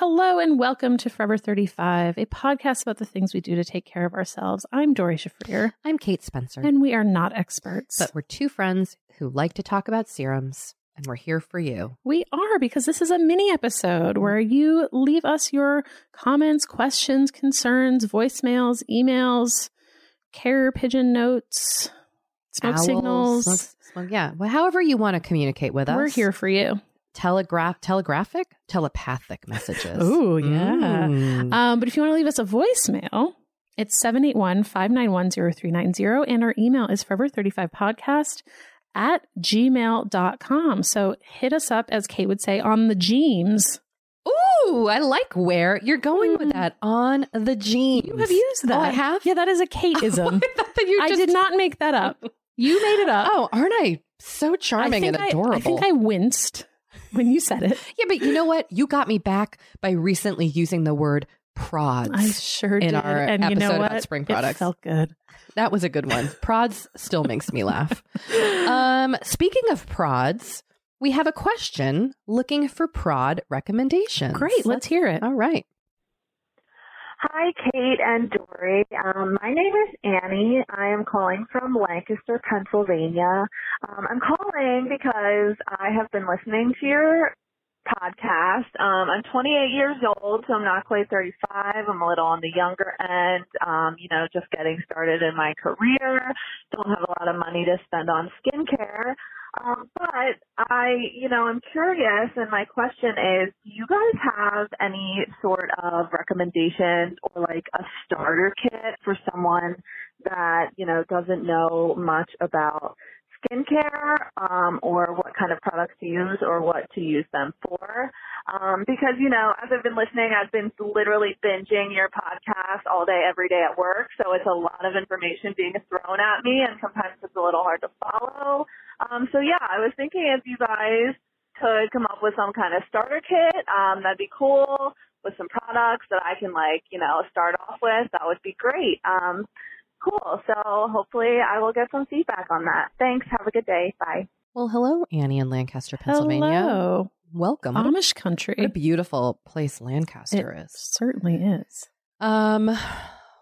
Hello and welcome to Forever 35, a podcast about the things we do to take care of ourselves. I'm Doree Shafrir, I'm Kate Spencer. and we are not experts. but we're two friends who like to talk about serums, and we're here for you. we are because this is a mini episode where you leave us your comments, questions, concerns, voicemails, emails, carrier pigeon notes, smoke Owls, signals. smoke- smoke- yeah, well, however you want to communicate with us. We're here for you. Telegraph, telegraphic, telepathic messages. Oh, yeah. Mm. Um, but if you want to leave us a voicemail, it's 781 591 0390. And our email is forever35podcast at gmail.com. So hit us up, as Kate would say, on the Jeems. Ooh, I like where you're going with that on the jeans. You have used that. Oh, I have. Yeah, that is a Kateism. I that you I did not make that up. You made it up. Oh, aren't I so charming and think I- adorable? I think I winced when you said it. yeah, but you know what? You got me back by recently using the word prods. I sure In did. our and you know episode what? about spring It products. felt good. That was a good one. Prods still makes me laugh. Um, speaking of prods, we have a question looking for prod recommendations. Great. Let's hear it. All right. Hi, Kate and Doree. Um, my name is Annie. I am calling from Lancaster, Pennsylvania. Um, I'm calling because I have been listening to your podcast. Um, I'm 28 years old, so I'm not quite 35. I'm a little on the younger end. Um, you know, just getting started in my career. Don't have a lot of money to spend on skincare. Um, but I, you know, I'm curious, and my question is, do you guys have any sort of recommendations or like a starter kit for someone that, you know, doesn't know much about skincare, um, or what kind of products to use or what to use them for? Um, because, you know, as I've been listening, I've been literally binging your podcast all day, every day at work. So it's a lot of information being thrown at me and sometimes it's a little hard to follow. Um, so yeah, I was thinking if you guys could come up with some kind of starter kit, um, that'd be cool with some products that I can like, you know, start off with. That would be great. Um, cool. So hopefully I will get some feedback on that. Thanks. Have a good day. Bye. Well, hello, Annie in Lancaster, Pennsylvania. Hello. Welcome. What Amish country. What a beautiful place Lancaster It is. certainly is. Um,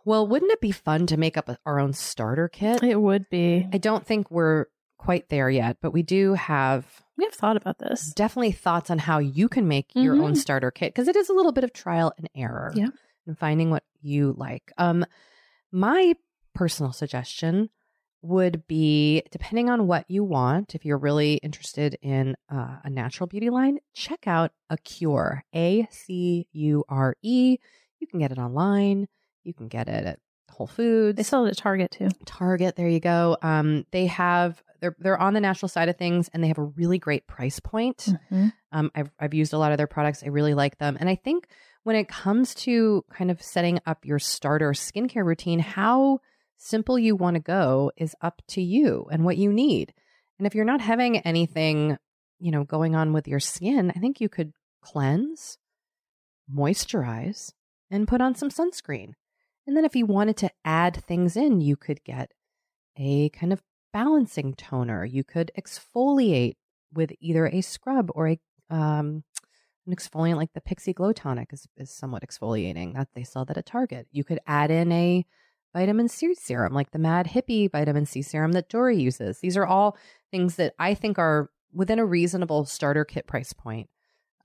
well, wouldn't it be fun to make up a, our own starter kit? It would be. I don't think we're quite there yet, but we do have We have thought about this. definitely thoughts on how you can make your own Mhm. starter kit because it is a little bit of trial and error. Yeah. And finding what you like. Um, my personal suggestion would be depending on what you want, if you're really interested in uh, a natural beauty line, check out Acure A C U R E. You can get it online. You can get it at Whole Foods. They sell it at Target too. Target. There you go. Um, they have they're they're on the natural side of things, and they have a really great price point. Mhm. Um, I've I've used a lot of their products. I really like them, and I think when it comes to kind of setting up your starter skincare routine, how simple you want to go is up to you and what you need. And if you're not having anything, you know, going on with your skin, I think you could cleanse, moisturize, and put on some sunscreen. And then if you wanted to add things in, you could get a kind of balancing toner. You could exfoliate with either a scrub or a um, an exfoliant like the Pixi Glow Tonic is, is somewhat exfoliating. That they sell that at Target. You could add in a vitamin C serum like the Mad Hippie vitamin C serum that Doree uses. These are all things that I think are within a reasonable starter kit price point.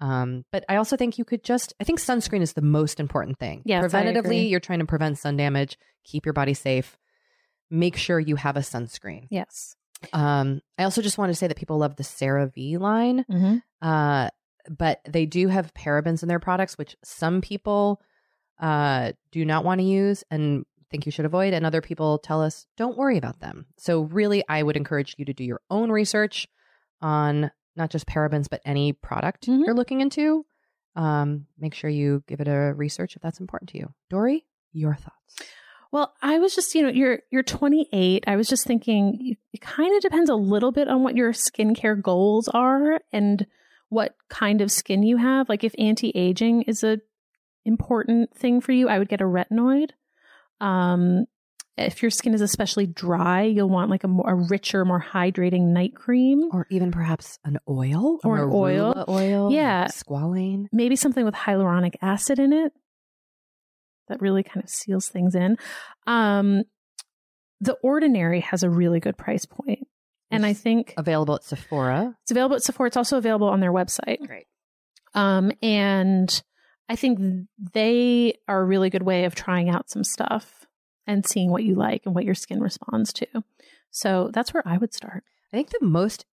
Um, but I also think you could just, I think sunscreen is the most important thing. Yes, Preventatively, you're trying to prevent sun damage, keep your body safe. Make sure you have a sunscreen. Yes. Um, I also just want to say that people love the CeraVe line, Mm-hmm. uh, but they do have parabens in their products, which some people uh, do not want to use and think you should avoid, and other people tell us don't worry about them. So, really, I would encourage you to do your own research on not just parabens, but any product Mhm. you're looking into. Um, make sure you give it a research if that's important to you. Doree, your thoughts? Well, I was just, you know, you're you're 28. I was just thinking it kind of depends a little bit on what your skincare goals are and what kind of skin you have. Like if anti-aging is a important thing for you, I would get a retinoid. Um if your skin is especially dry, you'll want like a more a richer, more hydrating night cream. Or even perhaps an oil Or an oil. oil, Yeah. squalane. maybe something with hyaluronic acid in it that really kind of seals things in. Um, the Ordinary has a really good price point, and I think available at Sephora. it's available at Sephora. It's also available on their website. Great. Um, and I think they are a really good way of trying out some stuff and seeing what you like and what your skin responds to. So that's where I would start. I think the most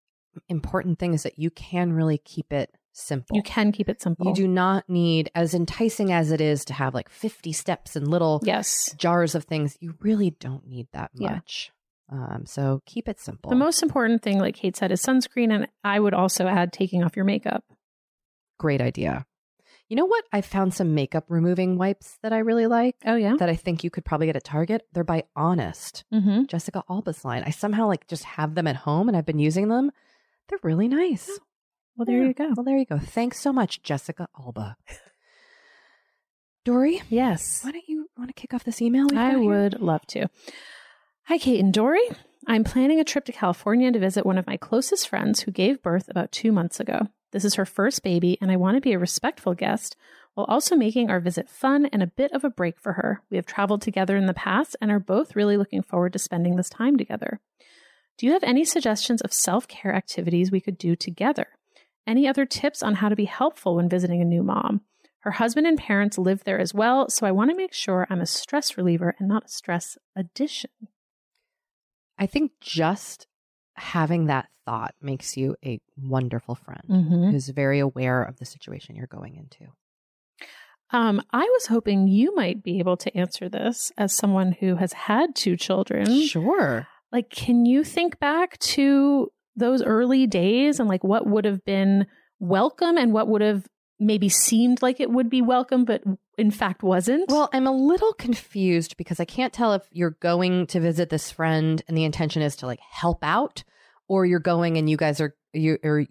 important thing is that you can really keep it simple. You can keep it simple. You do not need, as enticing as it is to have like 50 steps and little Yes. jars of things, you really don't need that Yeah. much. Um, so keep it simple. The most important thing, like Kate said, is sunscreen. And I would also add taking off your makeup. Great idea. You know what? I found some makeup removing wipes that I really like Oh, yeah. that I think you could probably get at Target. They're by Honest, Mm-hmm. Jessica Alba's line. I somehow like just have them at home and I've been using them. They're really nice. Well, there Yeah. you go. Well, there you go. Thanks so much, Jessica Alba. Doree, Yes. why don't you want to kick off this email? I would love to. Hi, Kate and Doree. I'm planning a trip to California to visit one of my closest friends who gave birth about two months ago. This is her first baby, and I want to be a respectful guest while also making our visit fun and a bit of a break for her. We have traveled together in the past and are both really looking forward to spending this time together. Do you have any suggestions of self care activities we could do together? Any other tips on how to be helpful when visiting a new mom? Her husband and parents live there as well, so I want to make sure I'm a stress reliever and not a stress addition. I think just having that thought makes you a wonderful friend Mm-hmm. who's very aware of the situation you're going into. Um, I was hoping you might be able to answer this as someone who has had two children. Sure. Like, can you think back to those early days and like what would have been welcome and what would have maybe seemed like it would be welcome, but in fact wasn't? Well, I'm a little confused because I can't tell if you're going to visit this friend and the intention is to like help out or you're going and you guys are you or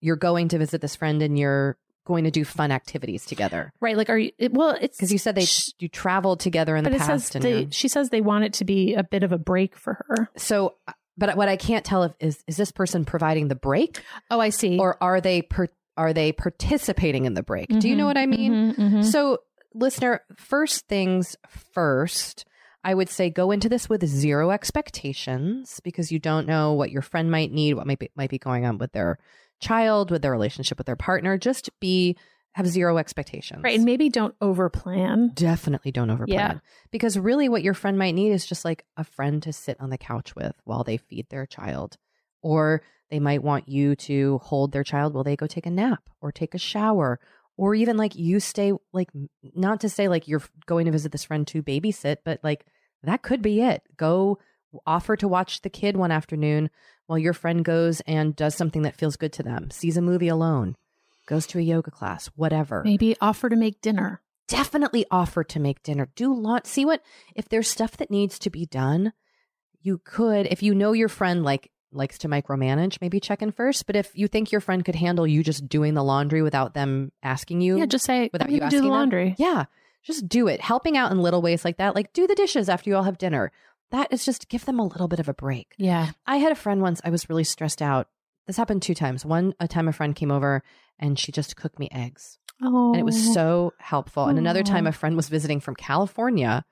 you're going to visit this friend and you're going to do fun activities together. Right. Like, are you, it, well, it's Because you said they Sh- you traveled together in the past. says and they, she says they want it to be a bit of a break for her. so, but what I can't tell if is is this person providing the break Oh, I see. or are they per, are they participating in the break? Do you know Mhm, what I mean? mhm, mhm. So, listener, first things first, I would say go into this with zero expectations because you don't know what your friend might need, what might be, might be going on with their child, with their relationship with their partner. Just be have zero expectations. right. And maybe don't overplan. Definitely don't overplan. Yeah. Because really what your friend might need is just like a friend to sit on the couch with while they feed their child. Or they might want you to hold their child while they go take a nap or take a shower. Or even like you stay like not to say like you're going to visit this friend to babysit, but like that could be it. Go offer to watch the kid one afternoon while your friend goes and does something that feels good to them, sees a movie alone, goes to a yoga class, whatever Maybe offer to make dinner. definitely offer to make dinner. Do lot see what if there's stuff that needs to be done, you could if you know your friend like likes to micromanage, maybe check in first. But if you think your friend could handle you just doing the laundry without them asking you, yeah. Just say, without you gonna do asking the them? laundry. yeah, just do it. Helping out in little ways like that, like do the dishes after you all have dinner. That is just give them a little bit of a break. Yeah. I had a friend once, I was really stressed out. This happened two times. One a time a friend came over and she just cooked me eggs Oh. and it was so helpful. And another time, a friend was visiting from California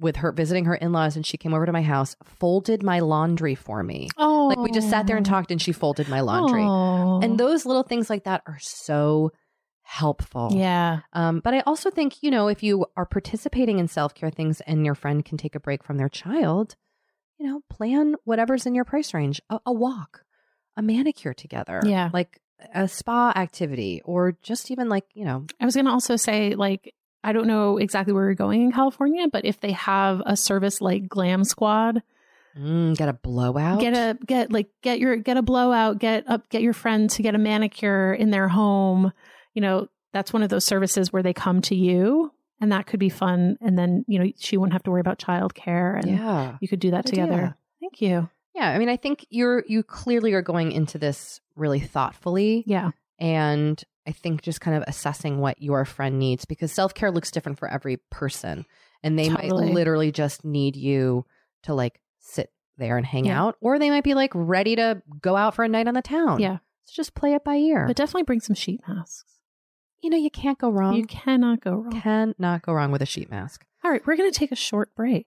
with her visiting her in laws, and she came over to my house, folded my laundry for me. Oh. Like we just sat there and talked, and she folded my laundry. Oh. And those little things like that are so helpful. Yeah. Um, but I also think you know if you are participating in self care things, and your friend can take a break from their child, you know, plan whatever's in your price range. A, a walk, a manicure together. Yeah. like a spa activity, or just even like you know I was going to also say, like, I don't know exactly where you're going in California, but if they have a service like Glam Squad, Mm, get a blowout. get a get like get your get a blowout, get up, get your friend to get a manicure in their home. You know, that's one of those services where they come to you, and that could be fun. And then you know she wouldn't have to worry about childcare, and yeah, you could do that Good together. idea. Thank you. Yeah. I mean, I think you're you clearly are going into this really thoughtfully, Yeah, and I think just kind of assessing what your friend needs because self care looks different for every person, and they Totally. might literally just need you to like sit there and hang Yeah. out, or they might be like ready to go out for a night on the town. yeah, so just play it by ear. but definitely bring some sheet masks. you know, you can't go wrong. You cannot go wrong. cannot go wrong with a sheet mask. All right, we're going to take a short break.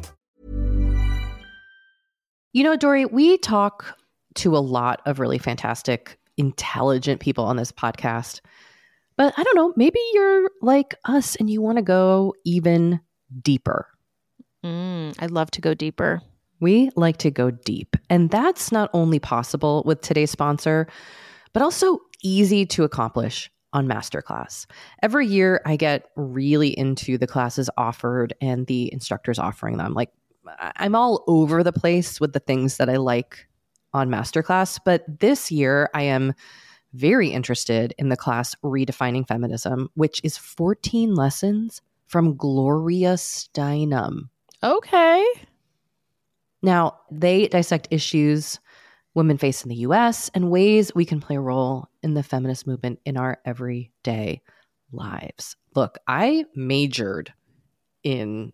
You know, Doree, we talk to a lot of really fantastic, intelligent people on this podcast. But I don't know, maybe you're like us and you want to go even deeper. Mm, I'd love to go deeper. We like to go deep. And that's not only possible with today's sponsor, but also easy to accomplish on Masterclass. Every year, I get really into the classes offered and the instructors offering them. Like, I- I'm all over the place with the things that I like on Masterclass. But this year, I am very interested in the class Redefining Feminism, which is 14 lessons from Gloria Steinem. Okay. Now, they dissect issues women face in the US and ways we can play a role in the feminist movement in our everyday lives. Look, I majored in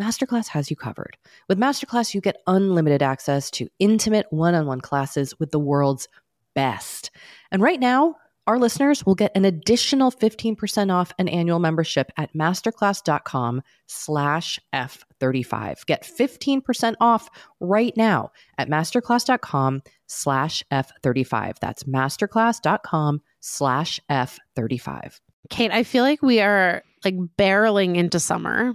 Masterclass has you covered. With Masterclass, you get unlimited access to intimate one on one classes with the world's best. And right now, our listeners will get an additional 15% off an annual membership at masterclass.com slash F35. Get 15% off right now at masterclass.com slash F35. That's masterclass.com slash F35. Kate, I feel like we are like barreling into summer.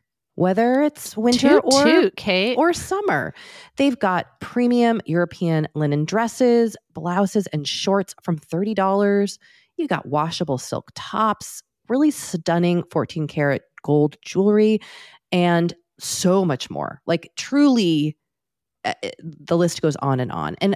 whether it's winter toot, or toot, Kate. or summer. They've got premium European linen dresses, blouses, and shorts from thirty dollars. You got washable silk tops, really stunning 14 karat gold jewelry, and so much more. Like truly, uh, the list goes on and on. And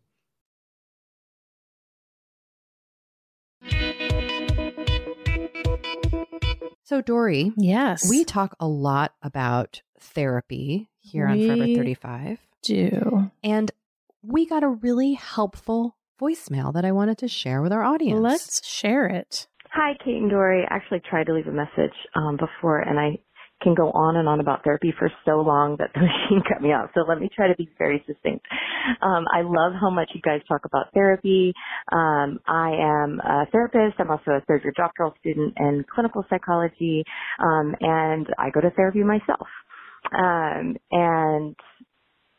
So, Doree, Yes. we talk a lot about therapy here on Forever 35. do. And we got a really helpful voicemail that I wanted to share with our audience. Let's share it. Hi, Kate and Doree. I actually tried to leave a message um, before, and I can go on and on about therapy for so long that the machine cut me off. So let me try to be very succinct. Um, I love how much you guys talk about therapy. Um, I am a therapist. I'm also a third year doctoral student in clinical psychology, um, and I go to therapy myself. Um, and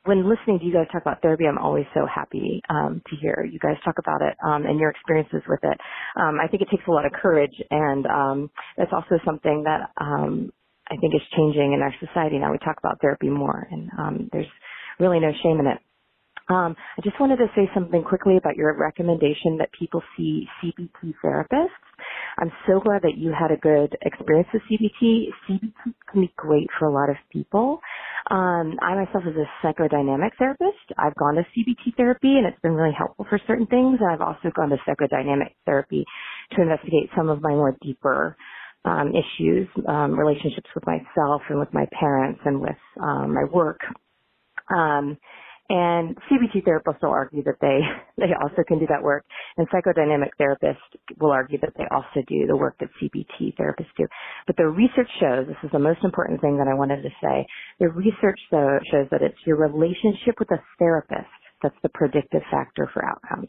when listening to you guys talk about therapy, I'm always so happy um, to hear you guys talk about it um, and your experiences with it. Um, I think it takes a lot of courage, and um, that's also something that um, I think is changing in our society now. We talk about therapy more, and um, there's really no shame in it. Um, I just wanted to say something quickly about your recommendation that people see CBT therapists. I'm so glad that you had a good experience with CBT. CBT can be great for a lot of people. Um, I myself is a psychodynamic therapist. I've gone to CBT therapy and it's been really helpful for certain things. And I've also gone to psychodynamic therapy to investigate some of my more deeper um, issues, um, relationships with myself and with my parents and with um, my work. Um, and CBT therapists will argue that they, they also can do that work. And psychodynamic therapists will argue that they also do the work that CBT therapists do. But the research shows, this is the most important thing that I wanted to say, the research though shows that it's your relationship with a therapist that's the predictive factor for outcomes.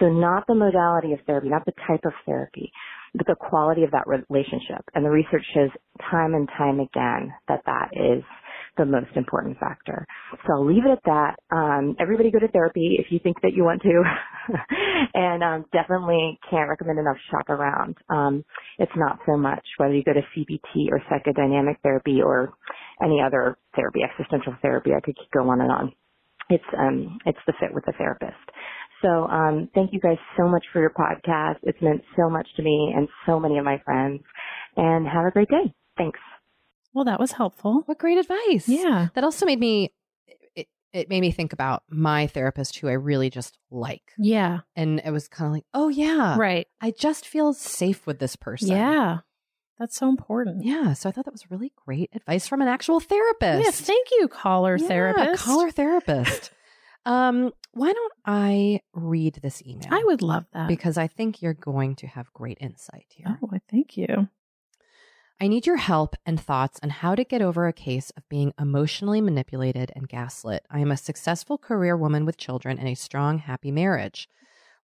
So not the modality of therapy, not the type of therapy, the quality of that relationship. And the research shows time and time again that that is the most important factor. So I'll leave it at that. Um, everybody go to therapy if you think that you want to, and um, definitely can't recommend enough shop around. Um, it's not so much whether you go to CBT or psychodynamic therapy or any other therapy, existential therapy. I could going on and on. It's um, it's the fit with the therapist. So um, thank you guys so much for your podcast. It's meant so much to me and so many of my friends. And have a great day. Thanks. Well, that was helpful. What great advice. Yeah. That also made me, it, it made me think about my therapist who I really just like. Yeah. And it was kind of like, oh, yeah. Right. I just feel safe with this person. Yeah. That's so important. Yeah. So I thought that was really great advice from an actual therapist. Yeah. Thank you, caller Yeah, therapist. Caller therapist. um, why don't I read this email? I would love that. because I think you're going to have great insight here. oh, I thank you. I need your help and thoughts on how to get over a case of being emotionally manipulated and gaslit. I am a successful career woman with children and a strong, happy marriage.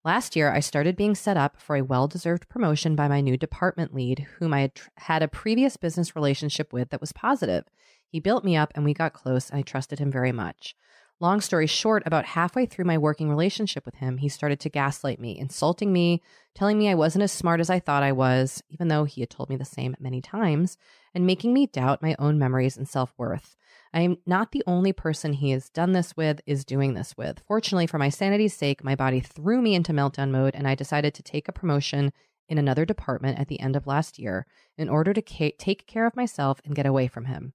Last year, I started being set up for a well deserved promotion by my new department lead, whom I had tr- had a previous business relationship with that was positive. He built me up and we got close, and I trusted him very much. Long story short, about halfway through my working relationship with him, he started to gaslight me, insulting me, telling me I wasn't as smart as I thought I was, even though he had told me the same many times, and making me doubt my own memories and self worth. I am not the only person he has done this with, is doing this with. Fortunately, for my sanity's sake, my body threw me into meltdown mode, and I decided to take a promotion in another department at the end of last year in order to ca- take care of myself and get away from him.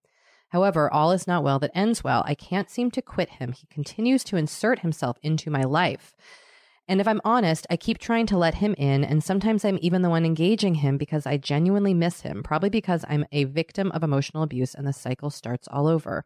However, all is not well that ends well. I can't seem to quit him. He continues to insert himself into my life. And if I'm honest, I keep trying to let him in, and sometimes I'm even the one engaging him because I genuinely miss him, probably because I'm a victim of emotional abuse and the cycle starts all over.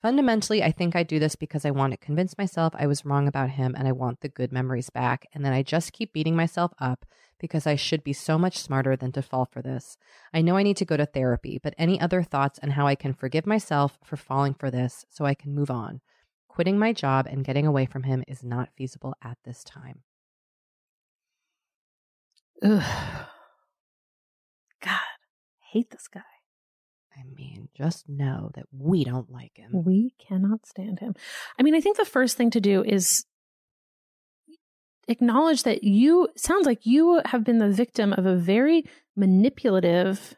Fundamentally, I think I do this because I want to convince myself I was wrong about him and I want the good memories back. And then I just keep beating myself up because I should be so much smarter than to fall for this. I know I need to go to therapy, but any other thoughts on how I can forgive myself for falling for this so I can move on? Quitting my job and getting away from him is not feasible at this time. Ugh. God, hate this guy. I mean, just know that we don't like him. We cannot stand him. I mean, I think the first thing to do is acknowledge that you sounds like you have been the victim of a very manipulative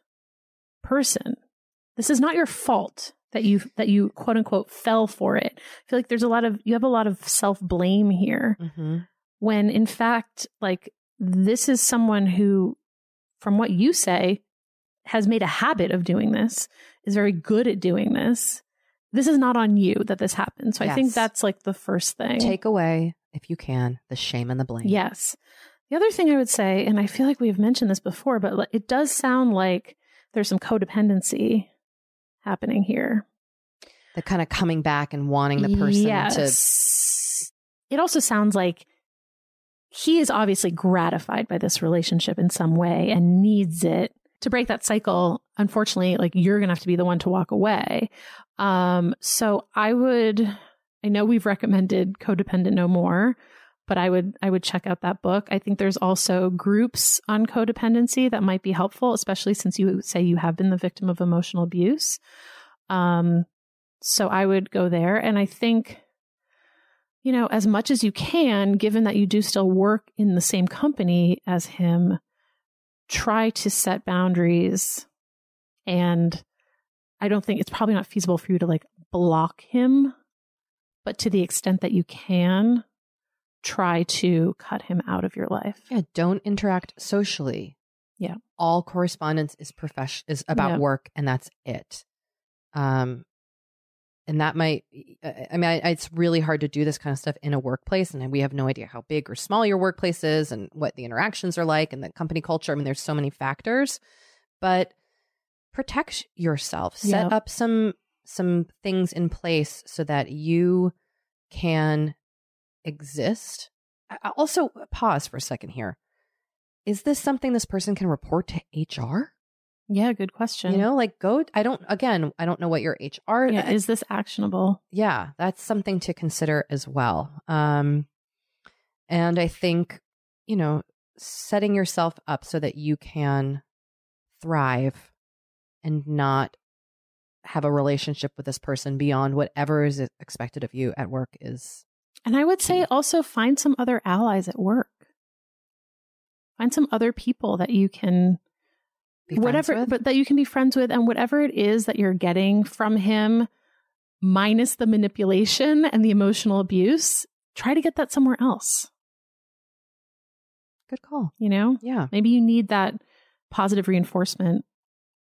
person. this is not your fault that you that you quote unquote fell for it. I feel like there's a lot of you have a lot of self blame here Mm-hmm. when in fact like this is someone who from what you say has made a habit of doing this is very good at doing this this is not on you that this happened so i think that's like the first thing. Take away, if you can, the shame and the blame. yes. The other thing i would say and i feel like we've mentioned this before but it does sound like there's some codependency happening here. The kind of coming back and wanting the person to. It also sounds like he is obviously gratified by this relationship in some way and needs it to break that cycle. Unfortunately, like you're going to have to be the one to walk away. Um, so I would, I know we've recommended Codependent No More, but I would, I would check out that book. I think there's also groups on codependency that might be helpful, especially since you say you have been the victim of emotional abuse. Um, so I would go there. And I think, you know, as much as you can, given that you do still work in the same company as him, try to set boundaries. And I don't think it's probably not feasible for you to like block him, but to the extent that you can, try to cut him out of your life. Yeah, don't interact socially. Yeah. All correspondence is profession is about Yeah. work and that's it. Um and that might I mean I, it's really hard to do this kind of stuff in a workplace and we have no idea how big or small your workplace is and what the interactions are like and the company culture. I mean there's so many factors, but protect yourself. Set up some some things in place so that you can exist. I- Also, pause for a second here. Is this something this person can report to HR? Yeah, good question. You know, like go. I don't. Again, I don't know what your HR. yeah, is this actionable? yeah, that's something to consider as well. Um, and I think you know, setting yourself up so that you can thrive and not have a relationship with this person beyond whatever is expected of you at work is And I would say also find some other allies at work. Find some other people that you can whatever with. but that you can be friends with and whatever it is that you're getting from him minus the manipulation and the emotional abuse, try to get that somewhere else, Good call. you know? Yeah. Maybe you need that positive reinforcement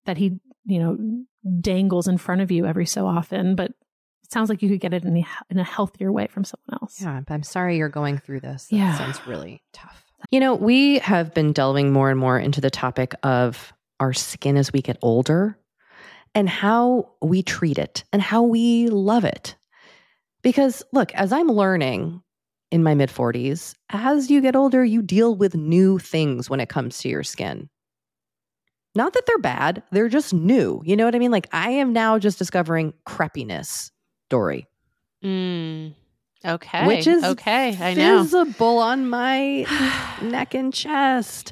that he, you know, dangles in front of you every so often, but it sounds like you could get it in a, in a healthier way from someone else. Yeah, I'm- I'm sorry you're going through this. That Yeah. sounds really tough. You know, we have been delving more and more into the topic of our skin as we get older and how we treat it and how we love it. Because look, as I'm learning in my mid 40s, as you get older, you deal with new things when it comes to your skin. Not that they're bad, they're just new. You know what I mean? Like I am now just discovering crepiness, Doree Mm. Okay. which is okay. I know. visible on my neck and chest.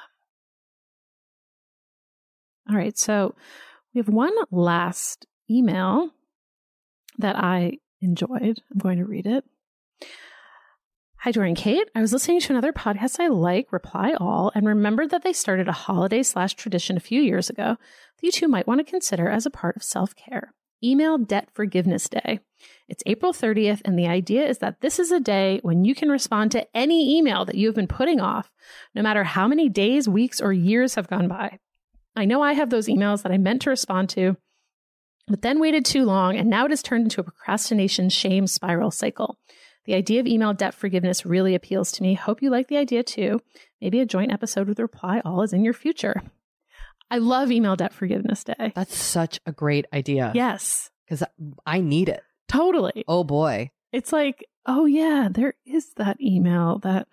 All right. So we have one last email that I enjoyed. I'm going to read it. Hi, Doree and Kate. I was listening to another podcast I like, Reply All, and remembered that they started a holiday slash tradition a few years ago that you two might want to consider as a part of self care. Email Debt Forgiveness Day. It's April 30th, and the idea is that this is a day when you can respond to any email that you have been putting off, no matter how many days, weeks, or years have gone by. I know I have those emails that I meant to respond to, but then waited too long, and now it has turned into a procrastination shame spiral cycle. The idea of email debt forgiveness really appeals to me. Hope you like the idea too. Maybe a joint episode with Reply All is in your future. I love email debt forgiveness day. That's such a great idea. Yes, Because I need it. totally. Oh boy. It's like, oh yeah, there is that email that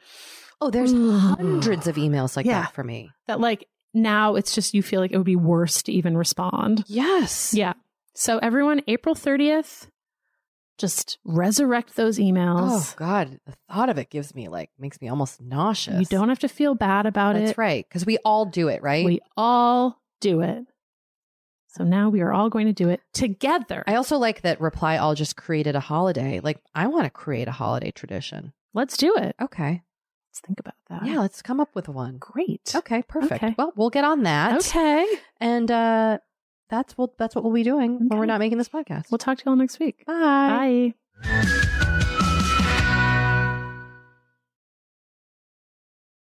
Oh, there's hundreds of emails like Yeah. that for me. that like now it's just you feel like it would be worse to even respond. Yes. Yeah. So everyone, April 30th, just resurrect those emails. Oh God, the thought of it gives me like makes me almost nauseous. You don't have to feel bad about That's it. That's right, because we all do it, right? We all do it. So now we are all going to do it together. I also like that Reply All just created a holiday. Like I want to create a holiday tradition. Let's do it. Okay. Let's think about that. Yeah, let's come up with one. Great. Okay, perfect. Okay. Well, we'll get on that. Okay. And uh that's what that's what we'll be doing when we're not making this podcast. We'll talk to you all next week. Bye. Bye.